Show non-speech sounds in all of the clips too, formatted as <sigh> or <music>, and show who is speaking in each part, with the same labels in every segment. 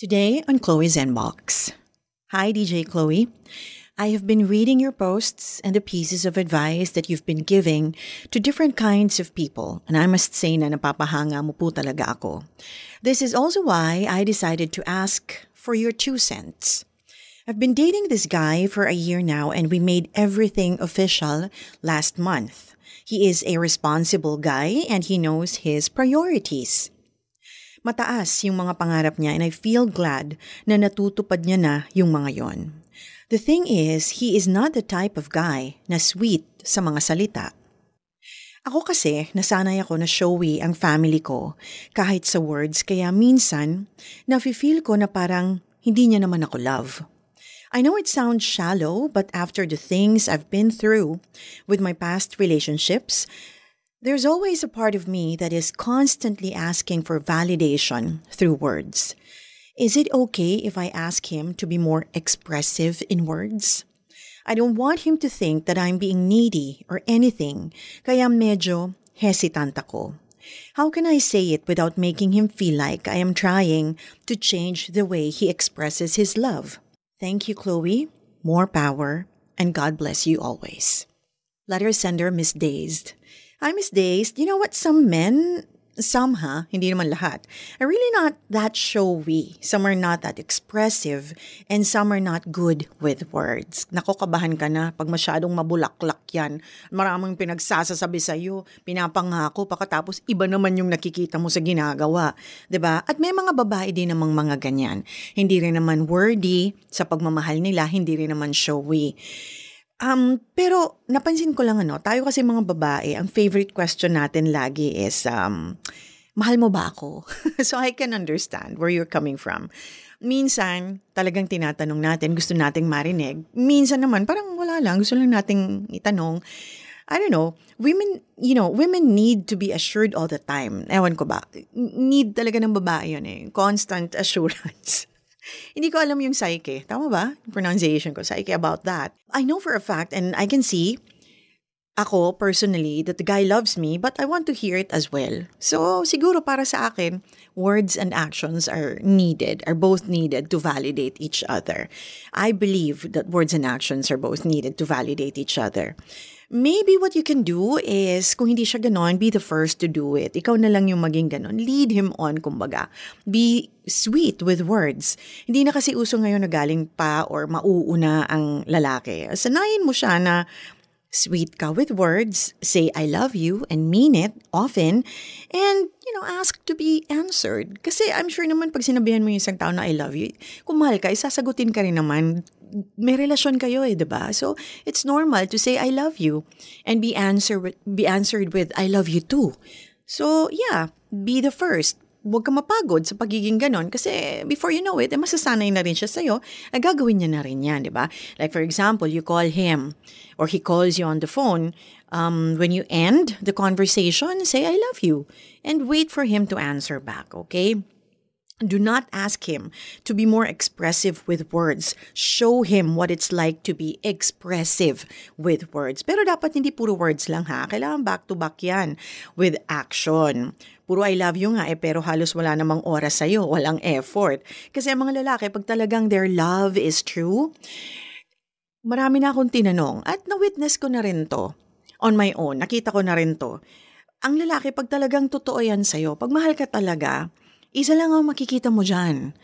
Speaker 1: Today on Chloe's Inbox. Hi, DJ Chloe. I have been reading your posts and the pieces of advice that you've been giving to different kinds of people, and I must say na napapahanga mo po talaga ako. This is also why I decided to ask for your two cents. I've been dating this guy for a year now, and we made everything official last month. He is a responsible guy and he knows his priorities. Mataas yung mga pangarap niya and I feel glad na natutupad niya na yung mga yon. The thing is, he is not the type of guy na sweet sa mga salita. Ako kasi, nasanay ako na showy ang family ko kahit sa words kaya minsan, nafe-feel ko na parang hindi niya naman ako love. I know it sounds shallow, but after the things I've been through with my past relationships, there's always a part of me that is constantly asking for validation through words. Is it okay if I ask him to be more expressive in words? I don't want him to think that I'm being needy or anything, kaya medyo hesitant ako. How can I say it without making him feel like I am trying to change the way he expresses his love? Thank you, Chloe. More power, and God bless you always. Letter sender Miss Dazed. I Miss Dazed. You know what? Some men, some ha, hindi naman lahat, are really not that showy. Some are not that expressive, and some are not good with words. Nako, kabahan ka na pag masyadong mabulaklak yan. Maraming pinagsasasabi sa'yo, pinapangako, pakatapos iba naman yung nakikita mo sa ginagawa. ba? At may mga babae din namang mga ganyan. Hindi rin naman wordy sa pagmamahal nila, hindi rin naman showy. Um, pero napansin ko lang ano, tayo kasi mga babae, ang favorite question natin lagi is, um, mahal mo ba ako? <laughs> so I can understand where you're coming from. Minsan, talagang tinatanong natin, gusto nating marinig. Minsan naman, parang wala lang, gusto lang nating itanong. I don't know, women, you know, women need to be assured all the time. Ewan ko ba, need talaga ng babae yun eh. Constant assurance. <laughs> Hindi ko alam yung psyche. Tama ba? Pronunciation ko. Psyche about that. I know for a fact and I can see ako personally that the guy loves me but I want to hear it as well. So siguro para sa akin, words and actions are needed, are both needed to validate each other. I believe that words and actions are both needed to validate each other. Maybe what you can do is, kung hindi siya ganon, be the first to do it. Ikaw na lang yung maging ganon. Lead him on, kumbaga. Be sweet with words. Hindi na kasi uso ngayon na galing pa or mauuna ang lalaki. Sanayin mo siya na sweet ka with words, say I love you and mean it often, and, you know, ask to be answered. Kasi I'm sure naman pag sinabihan mo yung isang tao na I love you, kung mahal ka, isasagutin ka rin naman may relasyon kayo eh, 'di ba? So, it's normal to say I love you and be answer be answered with I love you too. So, yeah, be the first. Huwag ka mapagod sa pagiging ganon kasi before you know it, eh, masasanay na rin siya sa'yo, ay gagawin niya na rin yan, di ba? Like for example, you call him or he calls you on the phone. Um, when you end the conversation, say, I love you and wait for him to answer back, okay? Do not ask him to be more expressive with words. Show him what it's like to be expressive with words. Pero dapat hindi puro words lang ha. Kailangan back to back yan with action. Puro I love you nga eh, pero halos wala namang oras sa'yo, walang effort. Kasi ang mga lalaki, pag talagang their love is true, marami na akong tinanong at na-witness ko na rin to on my own. Nakita ko na rin to. Ang lalaki, pag talagang totoo yan sa'yo, pag mahal ka talaga, isa lang ang makikita mo dyan.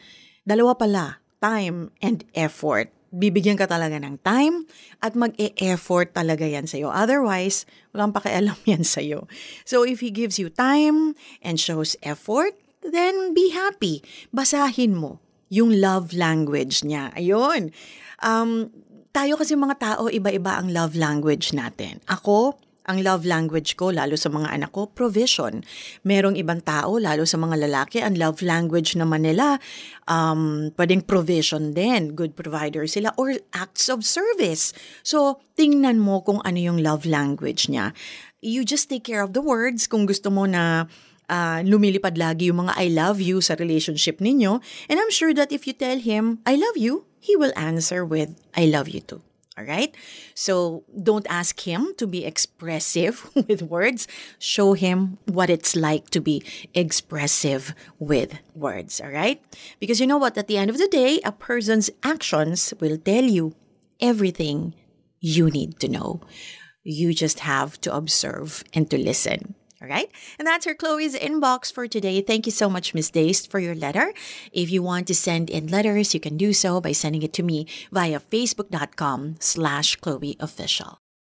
Speaker 1: Dalawa pala, time and effort. Bibigyan ka talaga ng time at mag-e-effort talaga yan sa'yo. Otherwise, walang pakialam <laughs> yan sa'yo. So if he gives you time and shows effort, then be happy. Basahin mo yung love language niya. Ayun. Um, tayo kasi mga tao, iba-iba ang love language natin. Ako, ang love language ko, lalo sa mga anak ko, provision. Merong ibang tao, lalo sa mga lalaki, ang love language naman nila, um, pwedeng provision din. Good provider sila. Or acts of service. So, tingnan mo kung ano yung love language niya. You just take care of the words kung gusto mo na uh, lumilipad lagi yung mga I love you sa relationship ninyo. And I'm sure that if you tell him, I love you, he will answer with, I love you too. All right? So don't ask him to be expressive <laughs> with words. Show him what it's like to be expressive with words. All right? Because you know what? At the end of the day, a person's actions will tell you everything you need to know. You just have to observe and to listen. All right. And that's her Chloe's inbox for today. Thank you so much, Miss Daist, for your letter. If you want to send in letters, you can do so by sending it to me via facebook.com slash Chloe official.